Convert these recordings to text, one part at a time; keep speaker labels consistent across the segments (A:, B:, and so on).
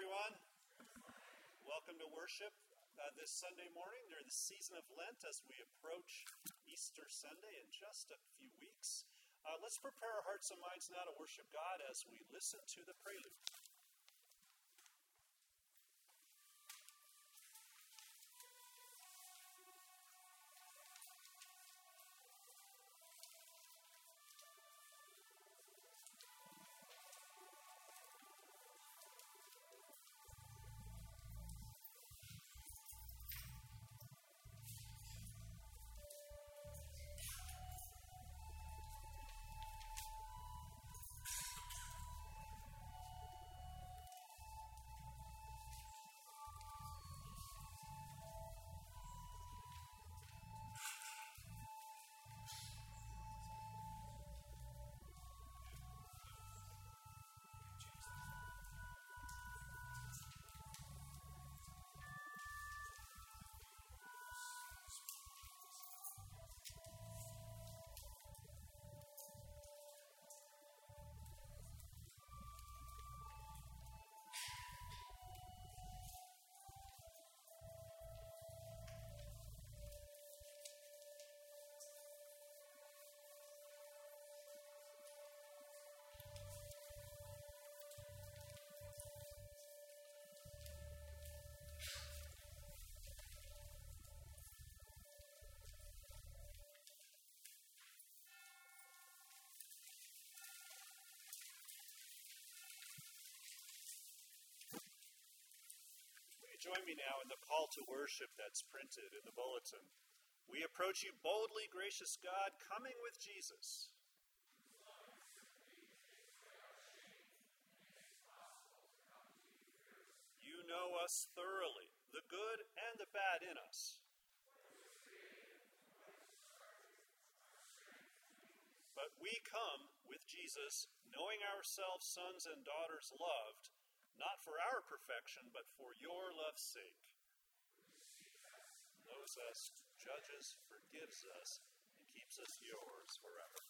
A: everyone. Welcome to worship uh, this Sunday morning during the season of Lent as we approach Easter Sunday in just a few weeks. Uh, let's prepare our hearts and minds now to worship God as we listen to the prelude. Join me now in the call to worship that's printed in the bulletin. We approach you boldly, gracious God, coming with Jesus. You know us thoroughly, the good and the bad in us. But we come with Jesus, knowing ourselves sons and daughters loved not for our perfection, but for your love's sake. Knows us, judges, forgives us, and keeps us yours forever.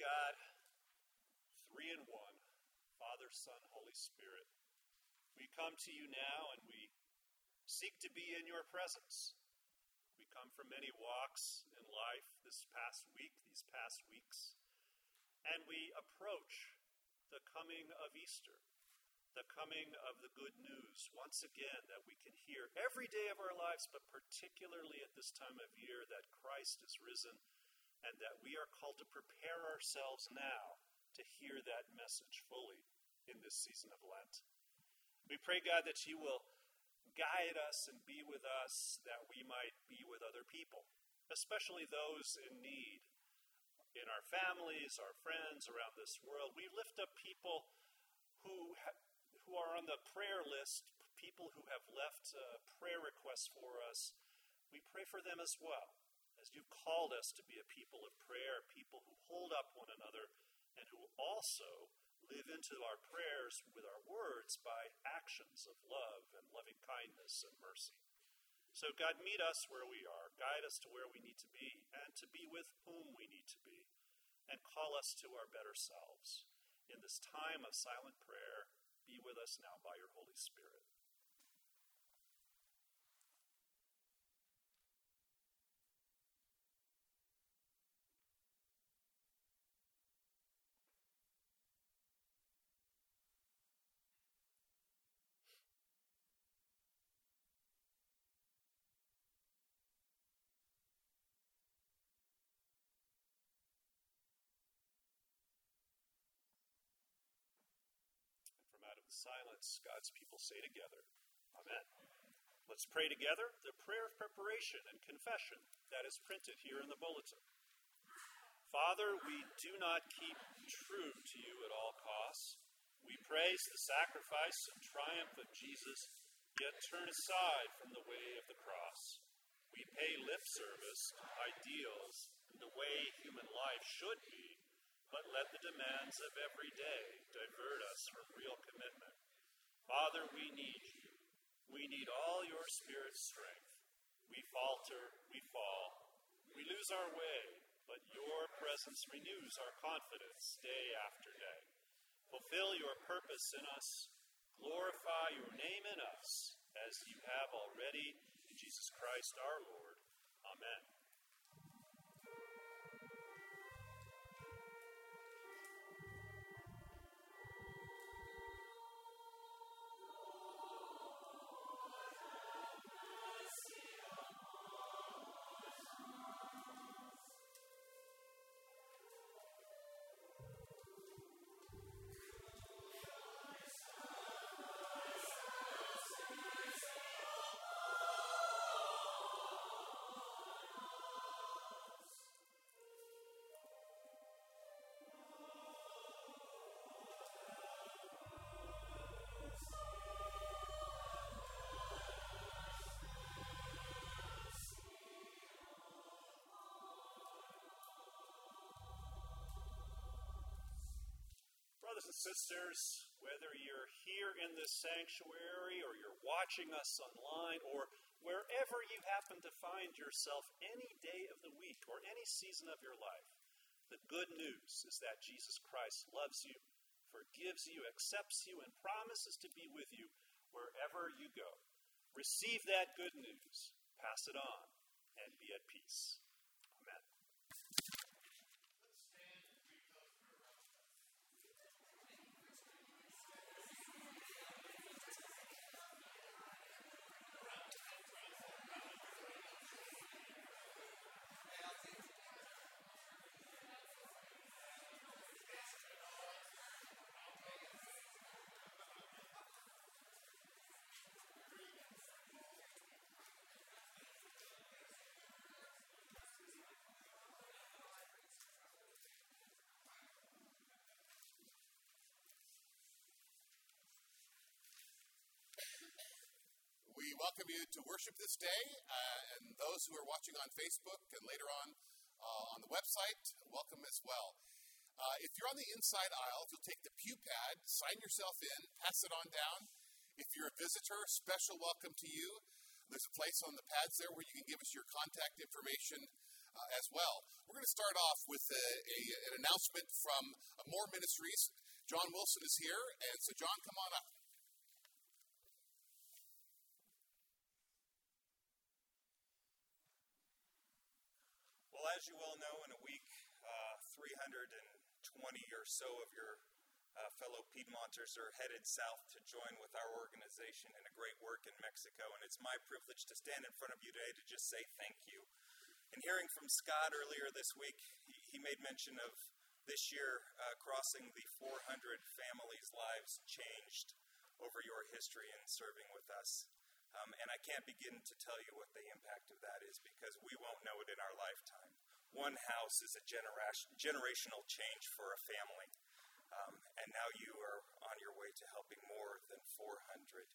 A: God, three in one, Father, Son, Holy Spirit, we come to you now and we seek to be in your presence. We come from many walks in life this past week, these past weeks, and we approach the coming of Easter, the coming of the good news, once again, that we can hear every day of our lives, but particularly at this time of year, that Christ is risen and that we are called to prepare ourselves now to hear that message fully in this season of Lent. We pray, God, that you will guide us and be with us that we might be with other people, especially those in need in our families, our friends around this world. We lift up people who, ha- who are on the prayer list, people who have left uh, prayer requests for us. We pray for them as well, as you've called us to be a people of prayer, people who hold up one another, and who also live into our prayers with our words by actions of love and loving kindness and mercy. So, God, meet us where we are, guide us to where we need to be, and to be with whom we need to be, and call us to our better selves. In this time of silent prayer, be with us now by your Holy Spirit. Silence, God's people say together, Amen. Let's pray together the prayer of preparation and confession that is printed here in the bulletin. Father, we do not keep true to you at all costs. We praise the sacrifice and triumph of Jesus, yet turn aside from the way of the cross. We pay lip service to ideals and the way human life should be but let the demands of every day divert us from real commitment. Father, we need you. We need all your Spirit's strength. We falter, we fall, we lose our way, but your presence renews our confidence day after day. Fulfill your purpose in us, glorify your name in us, as you have already in Jesus Christ our Lord. Amen. Brothers and sisters, whether you're here in this sanctuary or you're watching us online or wherever you happen to find yourself any day of the week or any season of your life, the good news is that Jesus Christ loves you, forgives you, accepts you, and promises to be with you wherever you go. Receive that good news, pass it on, and be at peace.
B: We welcome you to worship this day, uh, and those who are watching on Facebook and later on uh, on the website, welcome as well. Uh, if you're on the inside aisle, if you'll take the pew pad, sign yourself in, pass it on down. If you're a visitor, special welcome to you. There's a place on the pads there where you can give us your contact information uh, as well. We're going to start off with a, a, an announcement from Amor Ministries. John Wilson is here, and so John, come on up.
C: Well, as you well know, in a week, uh, 320 or so of your uh, fellow Piedmonters are headed south to join with our organization in a great work in Mexico, and it's my privilege to stand in front of you today to just say thank you. And hearing from Scott earlier this week, he, he made mention of this year uh, crossing the 400 families' lives changed over your history in serving with us. Um, and I can't begin to tell you what the impact of that is because we won't know it in our lifetime. One house is a generation, generational change for a family. Um, and now you are on your way to helping more than 400.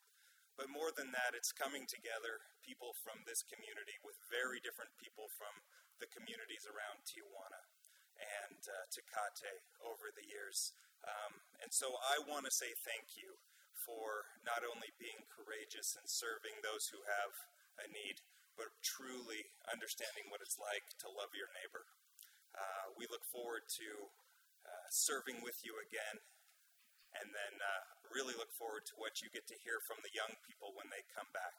C: But more than that, it's coming together people from this community with very different people from the communities around Tijuana and uh, Tecate over the years. Um, and so I want to say thank you for not only being courageous and serving those who have a need, but truly understanding what it's like to love your neighbor. Uh, we look forward to uh, serving with you again, and then uh, really look forward to what you get to hear from the young people when they come back.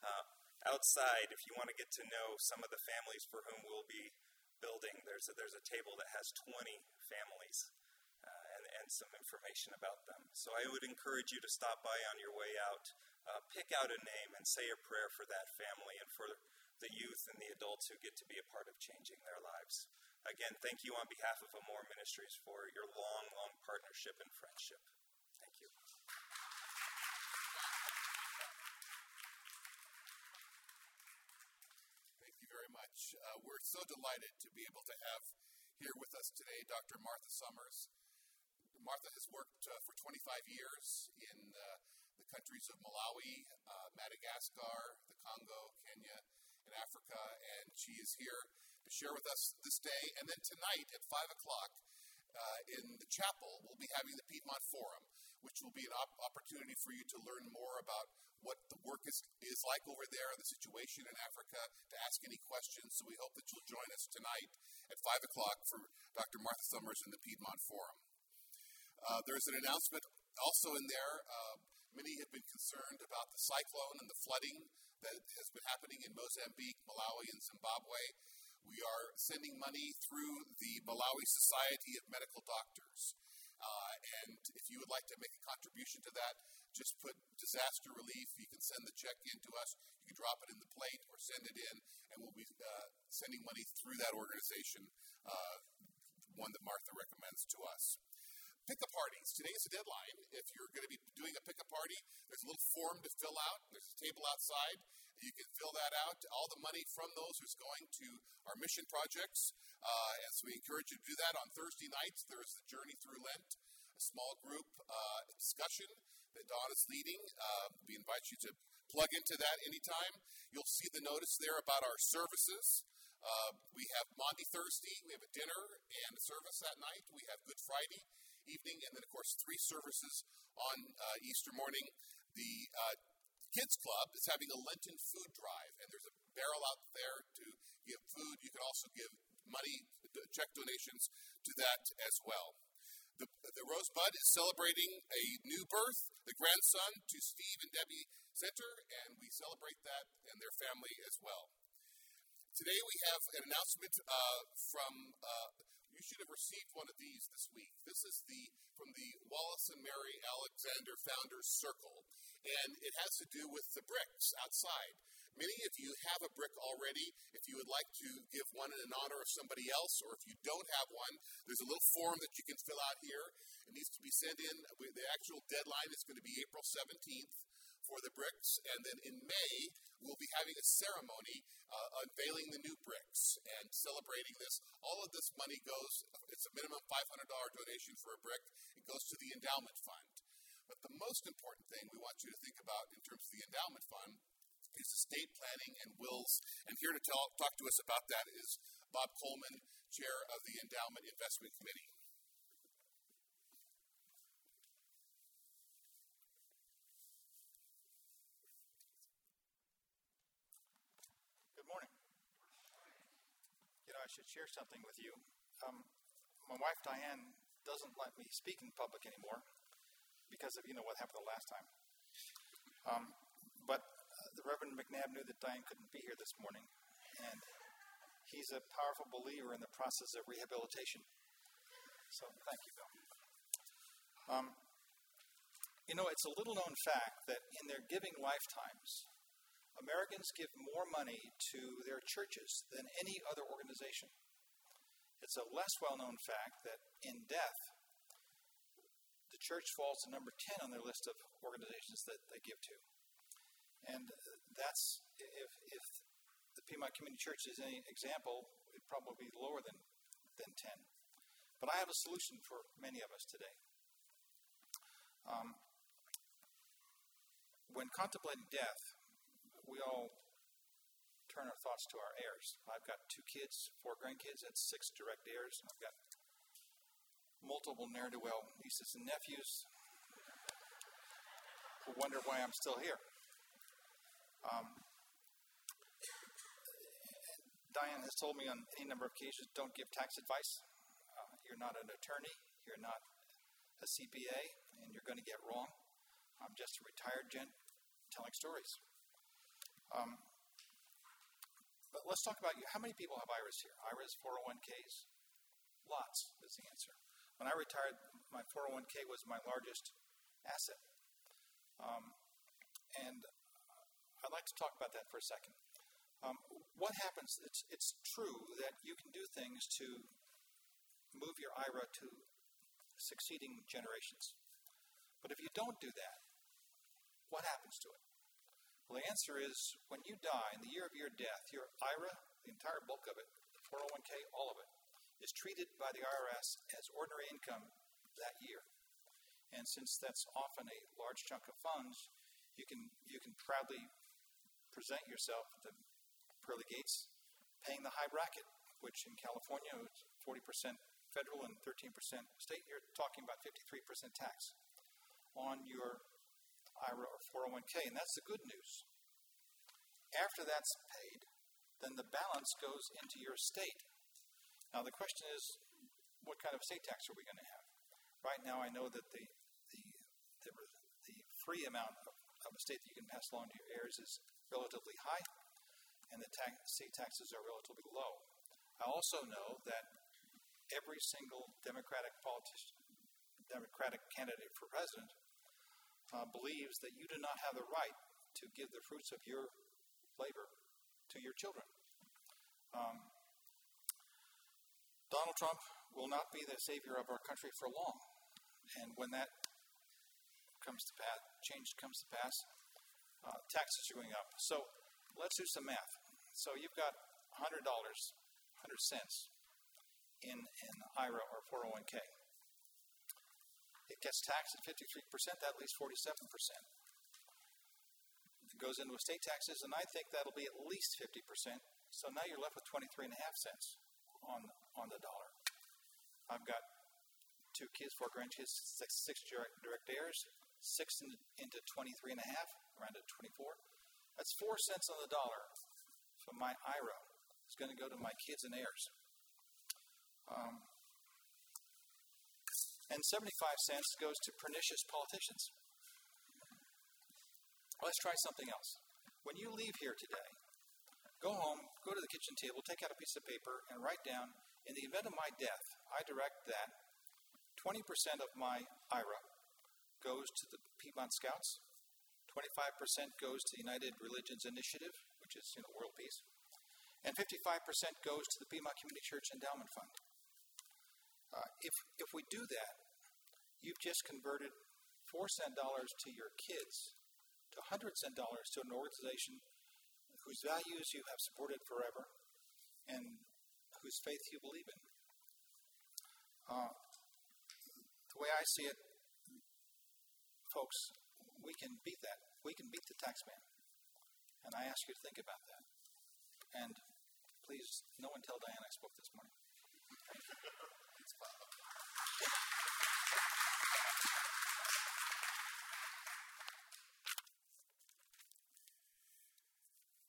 C: Uh, outside, if you want to get to know some of the families for whom we'll be building, there's a, there's a table that has 20 families and some information about them. So I would encourage you to stop by on your way out, uh, pick out a name, and say a prayer for that family and for the youth and the adults who get to be a part of changing their lives. Again, thank you on behalf of Amor Ministries for your long, long partnership and friendship. Thank you.
B: Thank you very much. Uh, we're so delighted to be able to have here with us today Dr. Martha Summers. Martha has worked uh, for 25 years in uh, the countries of Malawi, uh, Madagascar, the Congo, Kenya, and Africa, and she is here to share with us this day. And then tonight at 5 o'clock uh, in the chapel, we'll be having the Piedmont Forum, which will be an op- opportunity for you to learn more about what the work is, is like over there, the situation in Africa, to ask any questions. So we hope that you'll join us tonight at 5 o'clock for Dr. Martha Summers in the Piedmont Forum. Uh, there's an announcement also in there. Uh, many have been concerned about the cyclone and the flooding that has been happening in Mozambique, Malawi, and Zimbabwe. We are sending money through the Malawi Society of Medical Doctors. Uh, and if you would like to make a contribution to that, just put disaster relief. You can send the check in to us. You can drop it in the plate or send it in, and we'll be uh, sending money through that organization, uh, one that Martha recommends to us pickup parties. Today is the deadline. If you're going to be doing a pickup party, there's a little form to fill out. There's a table outside. You can fill that out. All the money from those is going to our mission projects. Uh, and so we encourage you to do that. On Thursday nights, there's the Journey Through Lent, a small group uh, discussion that Don is leading. Uh, we invite you to plug into that anytime. You'll see the notice there about our services. Uh, we have Maundy Thursday, we have a dinner and a service that night. We have Good Friday, evening, and then, of course, three services on uh, Easter morning. The uh, Kids Club is having a Lenten food drive, and there's a barrel out there to give food. You can also give money, check donations to that as well. The, the Rosebud is celebrating a new birth, the grandson to Steve and Debbie Center, and we celebrate that and their family as well. Today we have an announcement uh, from uh, you should have received one of these this week. This is the from the Wallace and Mary Alexander Founders Circle, and it has to do with the bricks outside. Many of you have a brick already. If you would like to give one in honor of somebody else, or if you don't have one, there's a little form that you can fill out here. It needs to be sent in. The actual deadline is going to be April 17th for the bricks. And then in May, we'll be having a ceremony uh, unveiling the new bricks and celebrating this. All of this money goes, it's a minimum $500 donation for a brick, it goes to the endowment fund. But the most important thing we want you to think about in terms of the endowment fund is estate planning and wills. And here to tell, talk to us about that is Bob Coleman, chair of the Endowment Investment Committee.
D: Good morning. You know, should share something with you. Um, my wife Diane doesn't let me speak in public anymore because of you know what happened the last time. Um, but uh, the Reverend McNabb knew that Diane couldn't be here this morning, and he's a powerful believer in the process of rehabilitation. So thank you, Bill. Um, you know, it's a little known fact that in their giving lifetimes, Americans give more money to their churches than any other organization. It's a less well known fact that in death, the church falls to number 10 on their list of organizations that they give to. And that's, if, if the Piedmont Community Church is any example, it'd probably be lower than, than 10. But I have a solution for many of us today. Um, when contemplating death, we all turn our thoughts to our heirs. I've got two kids, four grandkids, and six direct heirs. I've got multiple ne'er do well nieces and nephews who wonder why I'm still here. Um, Diane has told me on any number of occasions don't give tax advice. Uh, you're not an attorney, you're not a CPA, and you're going to get wrong. I'm just a retired gent telling stories. Um, but let's talk about you. How many people have IRAs here? IRAs, 401ks? Lots is the answer. When I retired, my 401k was my largest asset. Um, and I'd like to talk about that for a second. Um, what happens? It's, it's true that you can do things to move your IRA to succeeding generations. But if you don't do that, what happens to it? Well, the answer is when you die, in the year of your death, your IRA, the entire bulk of it, the 401k, all of it, is treated by the IRS as ordinary income that year. And since that's often a large chunk of funds, you can, you can proudly present yourself at the pearly gates paying the high bracket, which in California is 40% federal and 13% state. You're talking about 53% tax on your IRA or 401k, and that's the good news. After that's paid, then the balance goes into your estate. Now the question is, what kind of estate tax are we going to have? Right now, I know that the the the, the free amount of, of estate that you can pass along to your heirs is relatively high, and the tax, estate taxes are relatively low. I also know that every single Democratic politician, Democratic candidate for president uh, believes that you do not have the right to give the fruits of your labor to your children. Um, Donald Trump will not be the savior of our country for long. And when that comes to pass, change comes to pass, uh, taxes are going up. So let's do some math. So you've got $100, 100 cents in an IRA or 401k. It gets taxed at 53%, that leaves 47%. It goes into estate taxes, and I think that'll be at least 50%. So now you're left with 23 and a half cents on, on the dollar. I've got two kids, four grandkids, six, six direct, direct heirs, six in, into 23 and a half, around to 24. That's four cents on the dollar from my IRA. It's going to go to my kids and heirs. Um, and 75 cents goes to pernicious politicians. Let's try something else. When you leave here today, go home, go to the kitchen table, take out a piece of paper, and write down in the event of my death, I direct that 20% of my IRA goes to the Piedmont Scouts, 25% goes to the United Religions Initiative, which is you know, world peace, and 55% goes to the Piedmont Community Church Endowment Fund. Uh, if, if we do that, you've just converted four cent dollars to your kids to hundred cent dollars to an organization whose values you have supported forever and whose faith you believe in. Uh, the way I see it, folks, we can beat that. We can beat the tax man. And I ask you to think about that. And please, no one tell Diane I spoke this morning.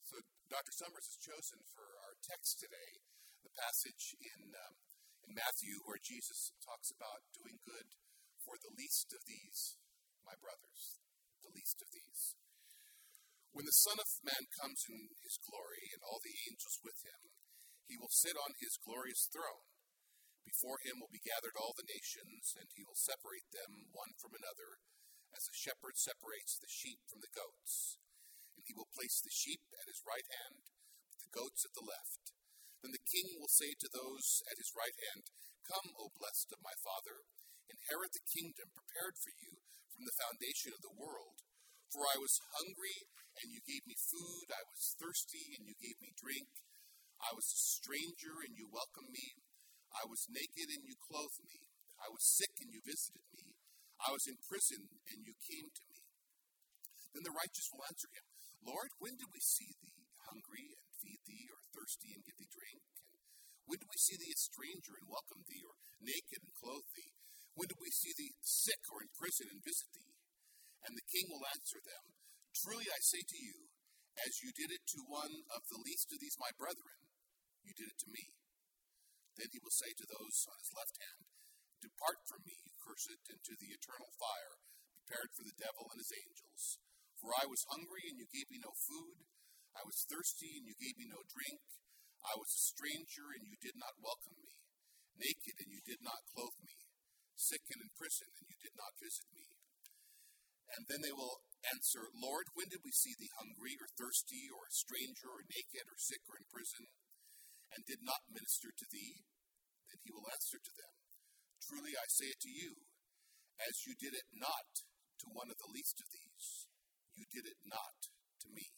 B: So Dr. Summers is chosen for our text today the passage in, um, in Matthew where Jesus talks about doing good for the least of these, my brothers, the least of these. When the Son of Man comes in his glory and all the angels with him, he will sit on his glorious throne. Before him will be gathered all the nations, and he will separate them one from another, as a shepherd separates the sheep from the goats. And he will place the sheep at his right hand, but the goats at the left. Then the king will say to those at his right hand, Come, O blessed of my father, inherit the kingdom prepared for you from the foundation of the world. For I was hungry, and you gave me food. I was thirsty, and you gave me drink. I was a stranger, and you welcomed me. I was naked, and you clothed me. I was sick, and you visited me. I was in prison, and you came to me. Then the righteous will answer him, Lord, when did we see thee hungry and feed thee, or thirsty and give thee drink? And when did we see thee a stranger and welcome thee, or naked and clothe thee? When did we see thee sick or in prison and visit thee? And the king will answer them, Truly I say to you, as you did it to one of the least of these my brethren, you did it to me. Then he will say to those on his left hand, Depart from me, you cursed, into the eternal fire, prepared for the devil and his angels. For I was hungry, and you gave me no food. I was thirsty, and you gave me no drink. I was a stranger, and you did not welcome me. Naked, and you did not clothe me. Sick and in prison, and you did not visit me. And then they will answer, Lord, when did we see thee hungry, or thirsty, or a stranger, or naked, or sick, or in prison, and did not minister to thee? Then he will answer to them, Truly I say it to you, as you did it not to one of the least of these, you did it not to me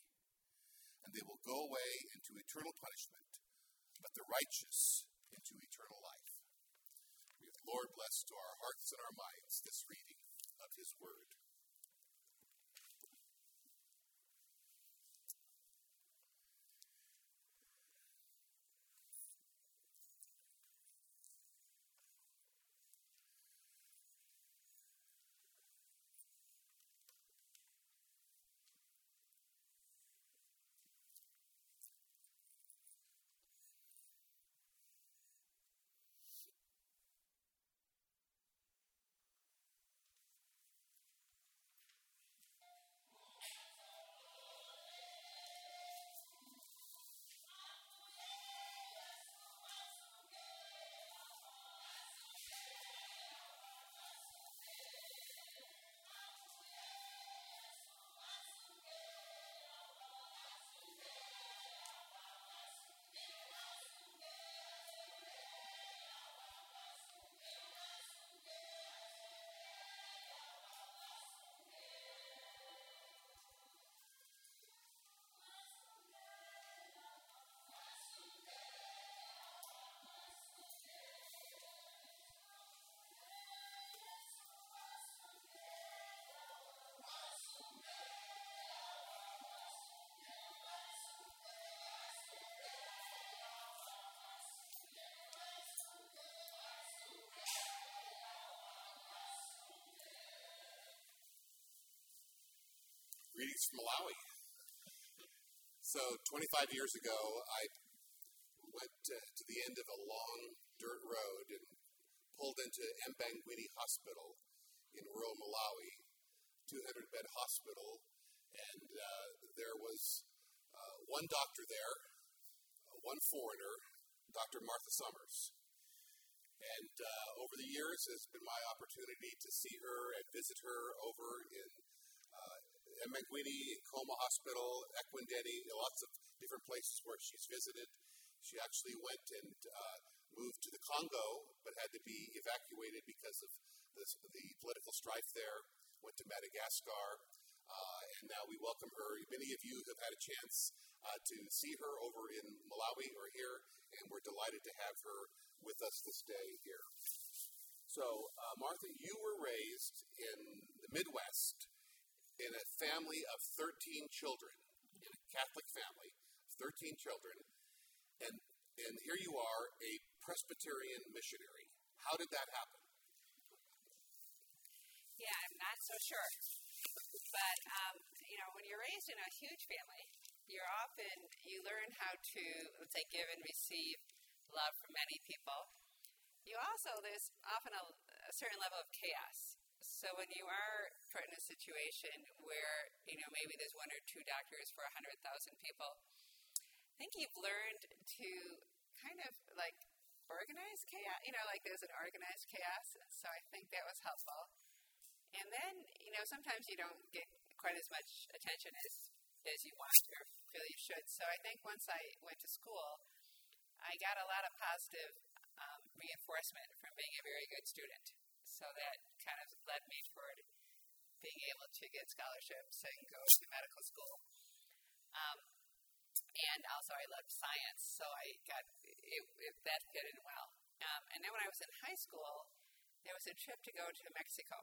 B: and they will go away into eternal punishment, but the righteous into eternal life. May the Lord bless to our hearts and our minds this reading of his word. Greetings from Malawi. So, 25 years ago, I went to, to the end of a long dirt road and pulled into Embangweni Hospital in rural Malawi, 200 bed hospital, and uh, there was uh, one doctor there, uh, one foreigner, Dr. Martha Summers. And uh, over the years, it's been my opportunity to see her and visit her over in Embangweni, Nkhoma Hospital, Ekwendeni, lots of different places where she's visited. She actually went and uh, moved to the Congo, but had to be evacuated because of this, the political strife there. Went to Madagascar, uh, and now we welcome her. Many of you have had a chance uh, to see her over in Malawi or here, and we're delighted to have her with us this day here. So, uh, Martha, you were raised in the Midwest in a family of 13 children, in a Catholic family, 13 children, and, and here you are, a Presbyterian missionary. How did that happen?
E: Yeah, I'm not so sure. But, um, you know, when you're raised in a huge family, you're often, you learn how to, let's say, give and receive love from many people. You also, there's often a, a certain level of chaos. So when you are put in a situation where, you know, maybe there's one or two doctors for 100,000 people, I think you've learned to kind of like organize chaos, you know, like there's an organized chaos. So I think that was helpful. And then, you know, sometimes you don't get quite as much attention as, as you want or feel you should. So I think once I went to school, I got a lot of positive um, reinforcement from being a very good student. So that kind of led me toward being able to get scholarships and go to medical school. Um, and also, I loved science, so I got it, it, that fit in well. Um, and then when I was in high school, there was a trip to go to Mexico.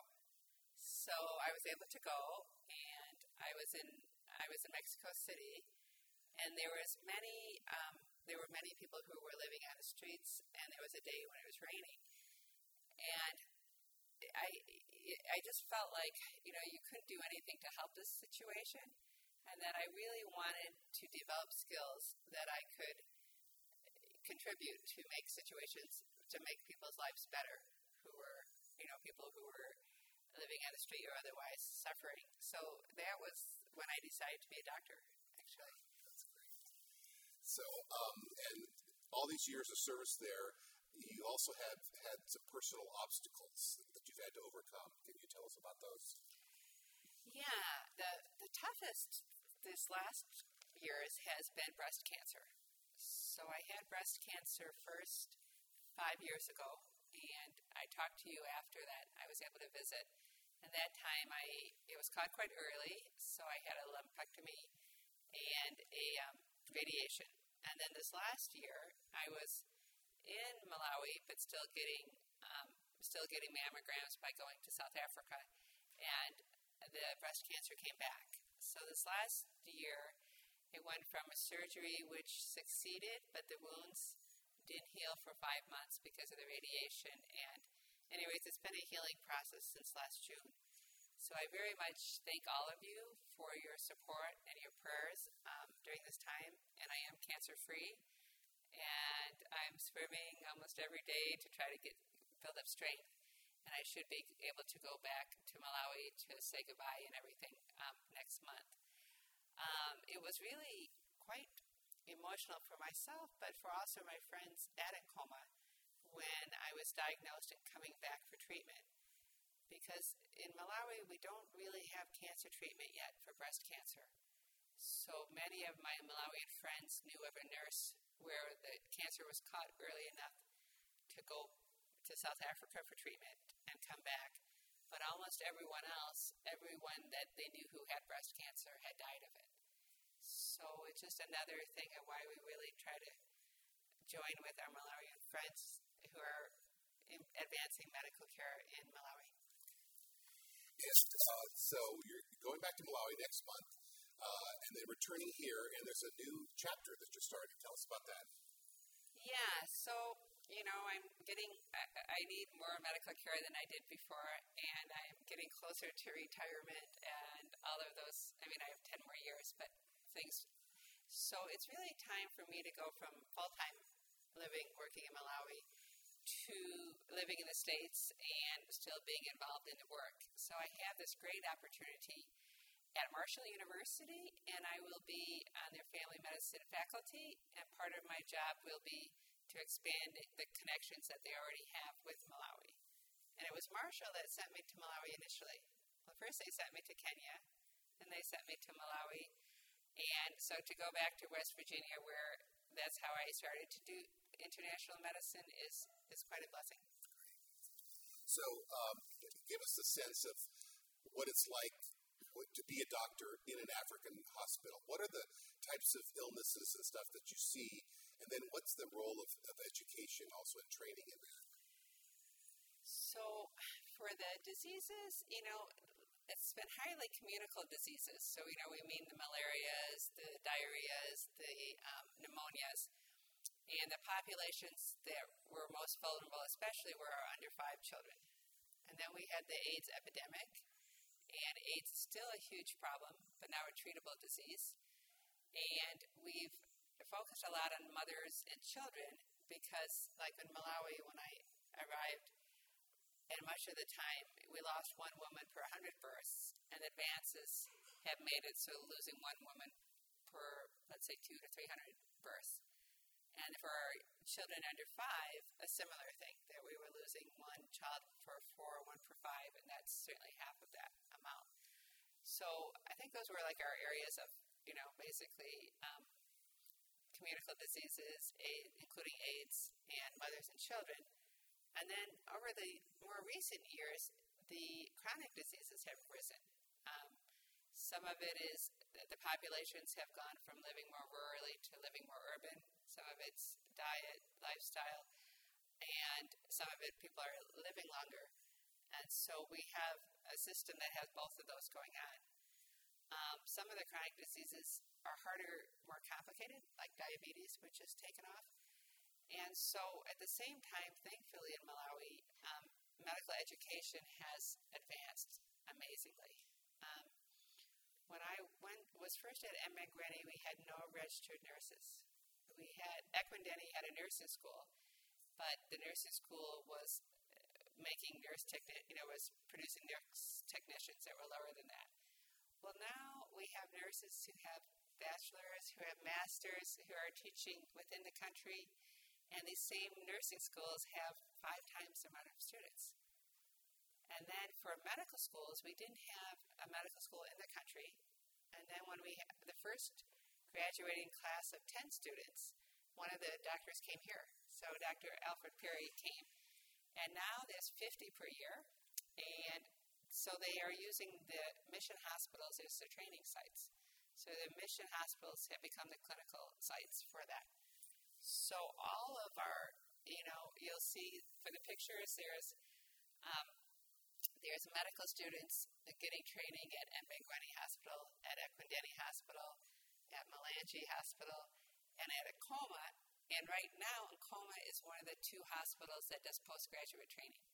E: So I was able to go, and I was in I was in Mexico City, and there was many um, there were many people who were living on the streets, and there was a day when it was raining, and I I just felt like you know you couldn't do anything to help this situation, and that I really wanted to develop skills that I could contribute to make situations to make people's lives better who were you know people who were living on the street or otherwise suffering. So that was when I decided to be a doctor, actually.
B: That's great. So, um, and all these years of service there, you also had had some personal obstacles you've had to overcome. Can you tell us about those?
E: Yeah, the the toughest this last years has been breast cancer. So I had breast cancer first five years ago, and I talked to you after that. I was able to visit, and that time I it was caught quite early, so I had a lumpectomy and a um, radiation. And then this last year, I was in Malawi, but still getting um, still getting mammograms by going to South Africa, and the breast cancer came back. So this last year, it went from a surgery which succeeded, but the wounds didn't heal for five months because of the radiation. And, anyways, it's been a healing process since last June. So I very much thank all of you for your support and your prayers um, during this time. And I am cancer free, and I'm swimming almost every day to try to get build up strength. And I should be able to go back to Malawi to say goodbye and everything um, next month. Um, it was really quite emotional for myself, but for also my friends at Nkhoma when I was diagnosed and coming back for treatment. Because in Malawi, we don't really have cancer treatment yet for breast cancer. So many of my Malawian friends knew of a nurse where the cancer was caught early enough to go to South Africa for treatment and come back. But almost everyone else, everyone that they knew who had breast cancer, had died of it. So it's just another thing of why we really try to join with our Malawian friends who are advancing medical care in Malawi.
B: And uh, so you're going back to Malawi next month, uh, and then returning here, and there's a new chapter that you're starting. Tell us about that.
E: Yeah, so you know, I'm getting, I, need more medical care than I did before, and I'm getting closer to retirement and all of those. I mean, I have 10 more years, but things. So it's really time for me to go from full time living, working in Malawi, to living in the States and still being involved in the work. So I have this great opportunity at Marshall University, and I will be on their family medicine faculty, and part of my job will be to expand the connections that they already have with Malawi. And it was Marshall that sent me to Malawi initially. Well, first they sent me to Kenya, then they sent me to Malawi, and so to go back to West Virginia, where that's how I started to do international medicine, is is quite a blessing.
B: So, um, give us a sense of what it's like to be a doctor in an African hospital. What are the types of illnesses and stuff that you see, and then what's the role of, of education also in training in that?
E: So, for the diseases, you know, it's been highly communicable diseases. So, you know, we mean the malarias, the diarrheas, the um, pneumonias. And the populations that were most vulnerable, especially, were our under five children. And then we had the AIDS epidemic. And AIDS is still a huge problem, but now a treatable disease. And we've focused a lot on mothers and children because, like in Malawi, when I arrived, and much of the time we lost one woman per 100 births, and advances have made it so losing one woman per, let's say, two to 300 births. And for children under five, a similar thing, that we were losing one child per four, one per five, and that's certainly half of that amount. So I think those were like our areas of, you know, basically um, communicable diseases, including AIDS, and mothers and children. And then over the more recent years, the chronic diseases have risen. Um, some of it is the populations have gone from living more rurally to living more urban. Some of it's diet, lifestyle, and some of it people are living longer. And so we have a system that has both of those going on. Um, some of the chronic diseases are harder, more complicated, like diabetes, which has taken off. And so at the same time, thankfully in Malawi, um, medical education has advanced amazingly. Um, when I went, was first at Embangweni, we had no registered nurses. We had, Ekwendeni had a nursing school, but the nursing school was uh, making nurse techni- you know, was producing nurse technicians that were lower than that. Well, now we have nurses who have bachelors, who have masters, who are teaching within the country, and these same nursing schools have five times the amount of students. And then for medical schools, we didn't have a medical school in the country. And then when we had the first graduating class of 10 students, one of the doctors came here. So Dr. Alfred Perry came. And now there's 50 per year. And so they are using the mission hospitals as their training sites. So the mission hospitals have become the clinical sites for that. So all of our, you know, you'll see for the pictures, there's um, there's medical students getting training at Embangweni Hospital, at Ekwendeni Hospital, at Mulanje Hospital, and at Nkhoma. And right now, Nkhoma is one of the two hospitals that does postgraduate training.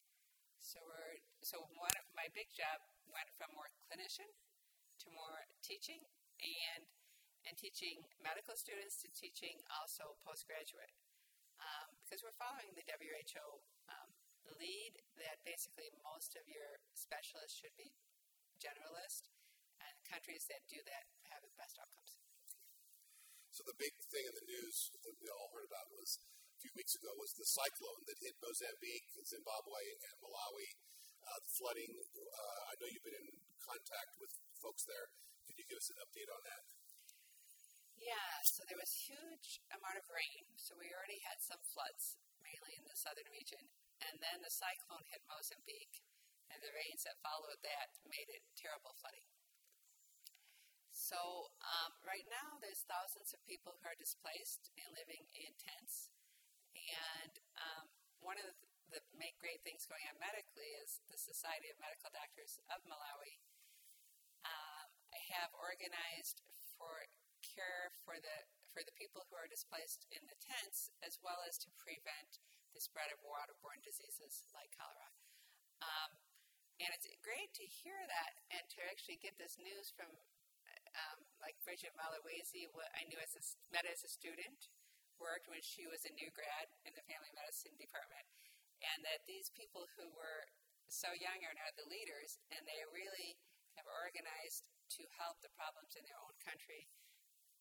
E: So we're so one of my big job went from more clinician to more teaching and and teaching medical students to teaching also postgraduate um, because we're following the WHO um, lead that basically most of your specialists should be generalist, and countries that do that have the best outcomes.
B: So the big thing in the news that we all heard about was few weeks ago was the cyclone that hit Mozambique, Zimbabwe, and Malawi. Uh, the flooding. Uh, I know you've been in contact with folks there. Could you give us an update on that?
E: Yeah, so there was huge amount of rain. So we already had some floods, mainly in the southern region, and then the cyclone hit Mozambique, and the rains that followed that made it terrible flooding. So um, right now, there's thousands of people who are displaced and living in tents. And um, one of the, the great things going on medically is the Society of Medical Doctors of Malawi um, have organized for care for the for the people who are displaced in the tents, as well as to prevent the spread of waterborne diseases like cholera. Um, and it's great to hear that and to actually get this news from, um, like Bridget Malewezi, what I knew as a, met as a student, worked when she was a new grad in the family medicine department, and that these people who were so young are now the leaders, and they really have organized to help the problems in their own country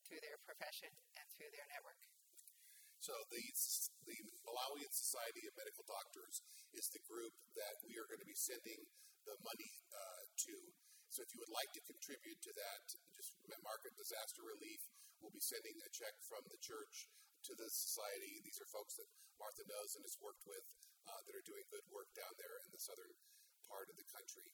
E: through their profession and through their network.
B: So the, the Malawian Society of Medical Doctors is the group that we are going to be sending the money uh, to. So if you would like to contribute to that, just mark it disaster relief. We'll be sending a check from the church to the society. These are folks that Martha knows and has worked with uh, that are doing good work down there in the southern part of the country.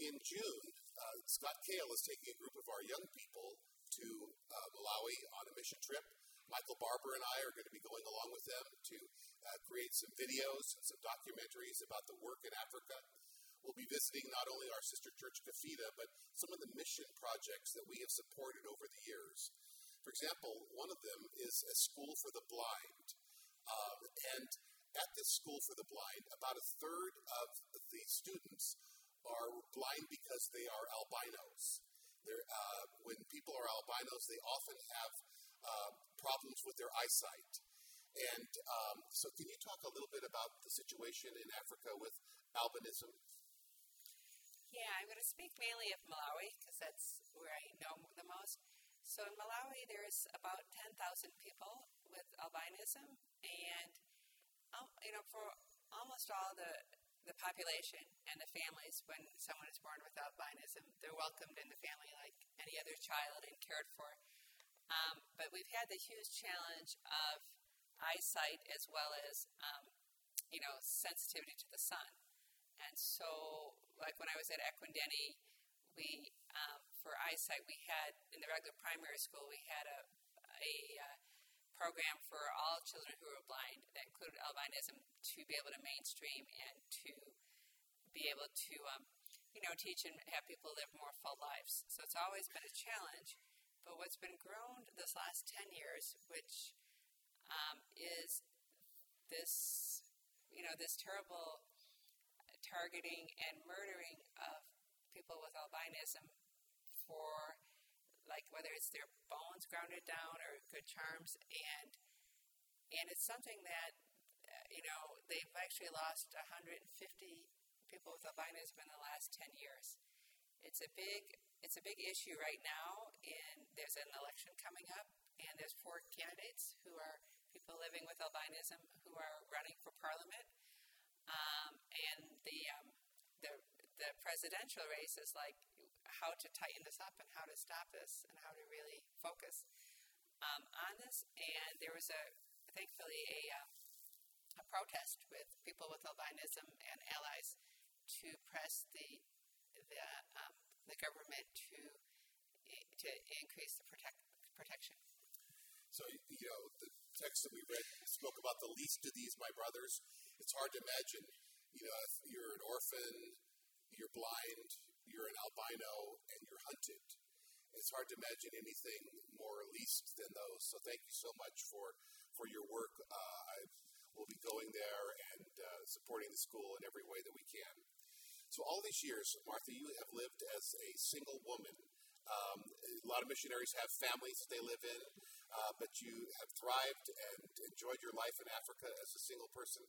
B: In June, uh, Scott Kale is taking a group of our young people to uh, Malawi on a mission trip. Michael Barber and I are going to be going along with them to uh, create some videos and some documentaries about the work in Africa. We'll be visiting not only our sister church, Kafida, but some of the mission projects that we have supported over the years. For example, one of them is a school for the blind. Um, and at this school for the blind, about a third of the students are blind because they are albinos. Uh, when people are albinos, they often have uh, problems with their eyesight. And um, so, can you talk a little bit about the situation in Africa with albinism?
E: Yeah, I'm going to speak mainly of Malawi because that's where I know the most. So in Malawi, there's about 10,000 people with albinism, and um, you know, for almost all the the population and the families, when someone is born with albinism, they're welcomed in the family like any other child and cared for. Um, but we've had the huge challenge of eyesight as well as um, you know sensitivity to the sun, and so like when I was at Ekwendeni, we um, for eyesight we had in the regular primary school we had a a uh, program for all children who were blind that included albinism to be able to mainstream and to be able to um, you know teach and have people live more full lives. So it's always been a challenge. But what's been grown this last ten years, which um, is this you know this terrible targeting and murdering of people with albinism for like whether it's their bones grounded down or good charms and and it's something that uh, you know they've actually lost 150 people with albinism in the last 10 years. It's a big it's a big issue right now and there's an election coming up and there's four candidates who are people living with albinism who are running for parliament. Um, and the, um, the the presidential race is like how to tighten this up and how to stop this and how to really focus um, on this. And there was a thankfully a um, a protest with people with albinism and allies to press the the um, the government to to increase the protect, protection.
B: So you know the text that we read spoke about the least of these, my brothers. It's hard to imagine, you know, if you're an orphan, you're blind, you're an albino, and you're hunted. It's hard to imagine anything more least than those. So thank you so much for for your work. Uh, I will be going there and uh, supporting the school in every way that we can. So all these years, Martha, you have lived as a single woman. Um, a lot of missionaries have families that they live in uh, but you have thrived and enjoyed your life in Africa as a single person.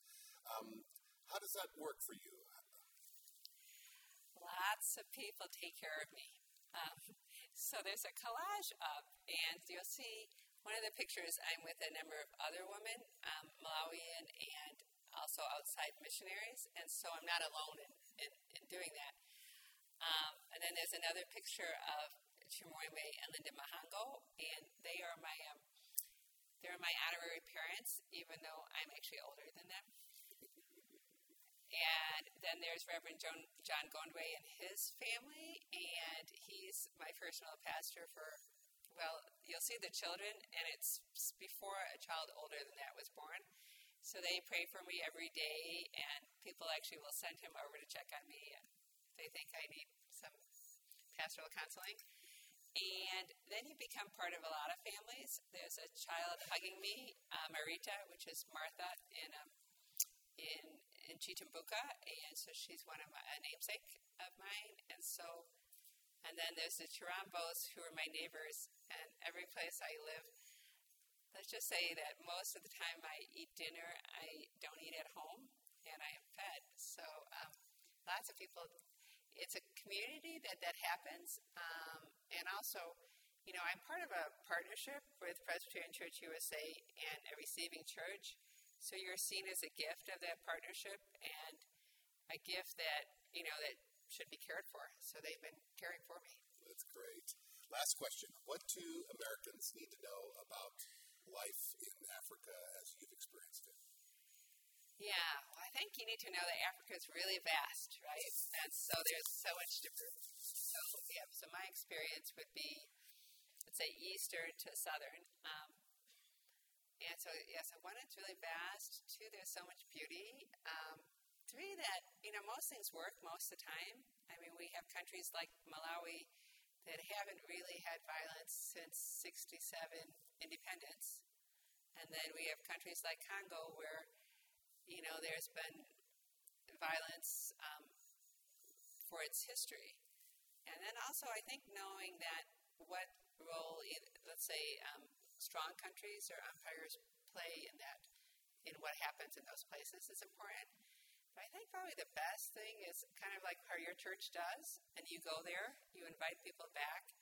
B: Um, how does that work for you?
E: Lots of people take care of me. Um, so there's a collage up, and you'll see one of the pictures. I'm with a number of other women, um, Malawian and also outside missionaries, and so I'm not alone in, in, in doing that. Um, and then there's another picture of Chimoime and Linda Mahango, and they are my um, they're my honorary parents, even though I'm actually older than them. And then there's Reverend John, John Gondwe and his family, and he's my personal pastor for, well, you'll see the children, and it's before a child older than that was born. So they pray for me every day, and people actually will send him over to check on me, and they think I need some pastoral counseling. And then you become part of a lot of families. There's a child hugging me, uh, Marita, which is Martha in um, in in Chitumbuka, and so she's one of my, a namesake of mine. And so, and then there's the Chirambos, who are my neighbors, and every place I live. Let's just say that most of the time I eat dinner, I don't eat at home, and I am fed. So um, lots of people it's a community that that happens, um, and also, you know, I'm part of a partnership with Presbyterian Church USA and a receiving church. So you're seen as a gift of that partnership and a gift that you know that should be cared for. So they've been caring for me.
B: That's great. Last question: What do Americans need to know about life in Africa as you've experienced it?
E: Yeah, well, I think you need to know that Africa is really vast, right? And so there's so much different. So yeah, so my experience would be, let's say, eastern to southern. Um, and so yeah, so one, it's really vast. Two, there's so much beauty. Um, three, that you know most things work most of the time. I mean, we have countries like Malawi that haven't really had violence since '67 independence, and then we have countries like Congo where you know, there's been violence um, for its history. And then also, I think knowing that what role, let's say, um, strong countries or umpires play in that, in what happens in those places is important. But I think probably the best thing is kind of like how your church does, and you go there, you invite people back,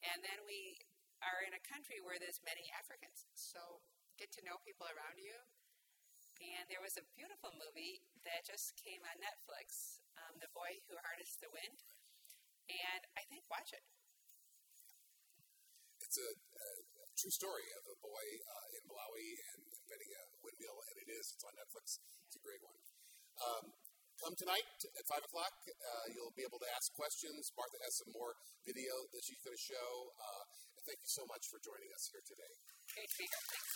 E: and then we are in a country where there's many Africans. So get to know people around you. And there was a beautiful movie that just came on Netflix, um, The Boy Who Harnessed the Wind. And I think watch it.
B: It's a, true story of a boy uh, in Malawi and inventing a windmill, and it is. It's on Netflix. It's a great one. Um, come tonight at 5 o'clock. Uh, you'll be able to ask questions. Martha has some more video that she's going to show. Uh, thank you so much for joining us here today.
E: Great to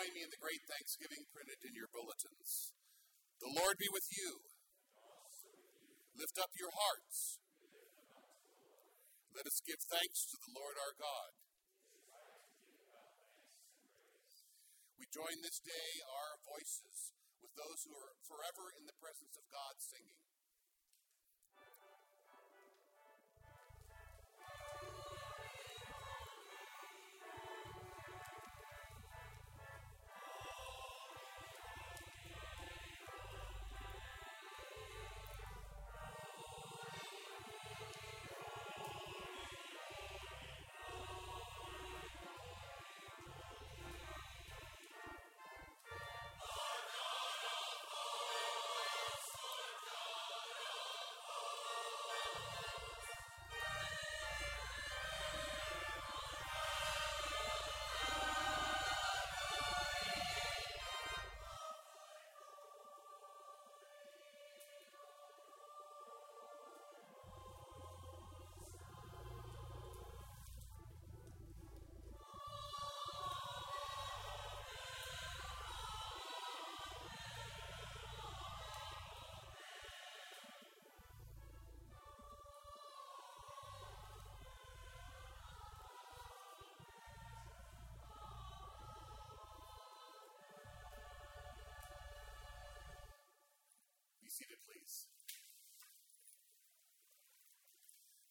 B: join me in the great thanksgiving printed in your bulletins. The Lord be with you. Lift up your hearts. Let us give thanks to the Lord our God. We join this day our voices with those who are forever in the presence of God singing.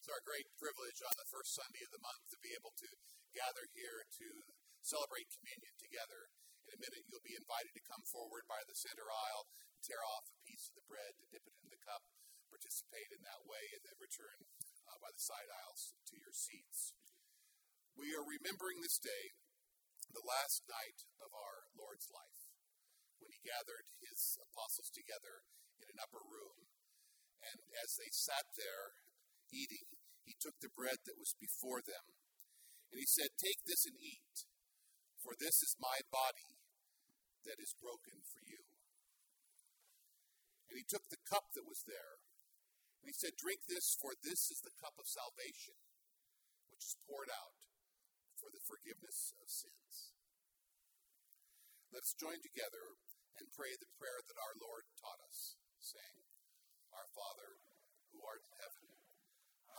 B: It's our great privilege on the first Sunday of the month to be able to gather here to celebrate communion together. In a minute, you'll be invited to come forward by the center aisle, tear off a piece of the bread, to dip it in the cup, participate in that way, and then return uh, by the side aisles to your seats. We are remembering this day, the last night of our Lord's life, when he gathered his apostles together in an upper room. And as they sat there eating, he took the bread that was before them, and he said, Take this and eat, for this is my body that is broken for you. And he took the cup that was there, and he said, Drink this, for this is the cup of salvation, which is poured out for the forgiveness of sins. Let us join together and pray the prayer that our Lord taught us, saying, Our Father, who art in heaven,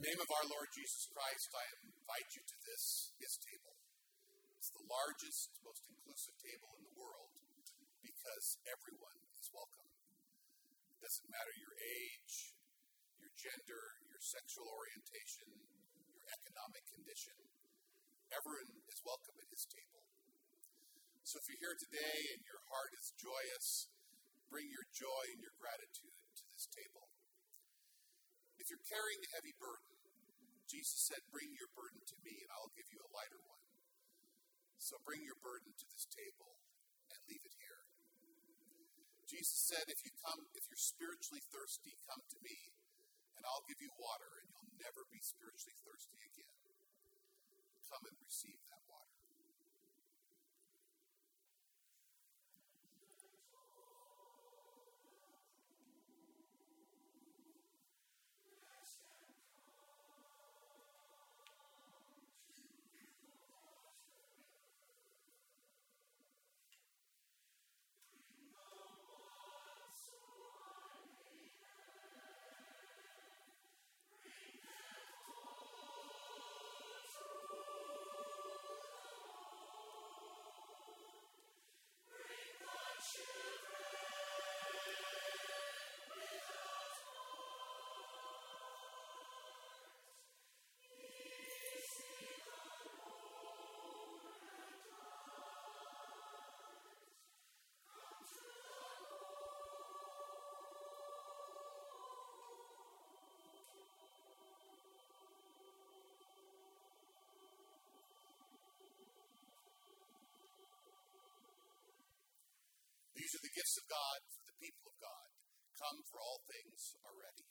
B: The name of our Lord Jesus Christ, I invite you to this, his table. It's the largest, most inclusive table in the world because everyone is welcome. It doesn't matter your age, your gender, your sexual orientation, your economic condition. Everyone is welcome at his table. So if you're here today and your heart is joyous, bring your joy and your gratitude to this table. If you're carrying a heavy burden, Jesus said, Bring your burden to me, and I'll give you a lighter one. So bring your burden to this table and leave it here. Jesus said, If you come, if you're spiritually thirsty, come to me, and I'll give you water, and you'll never be spiritually thirsty again. Come and receive that water. Grace of God for the people of God. Come, for all things are ready.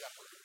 B: Shepherd,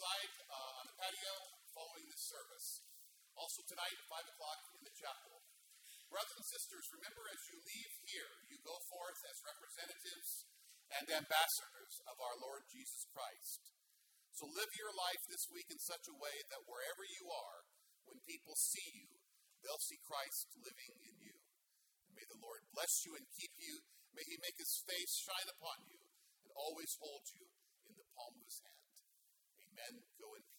B: outside uh, on the patio following this service. Also tonight, 5 o'clock in the chapel. Brothers and sisters, remember as you leave here, you go forth as representatives and ambassadors of our Lord Jesus Christ. So live your life this week in such a way that wherever you are, when people see you, they'll see Christ living in you. May the Lord bless you and keep you. May he make his face shine upon you and always hold you in the palm of his hand and go and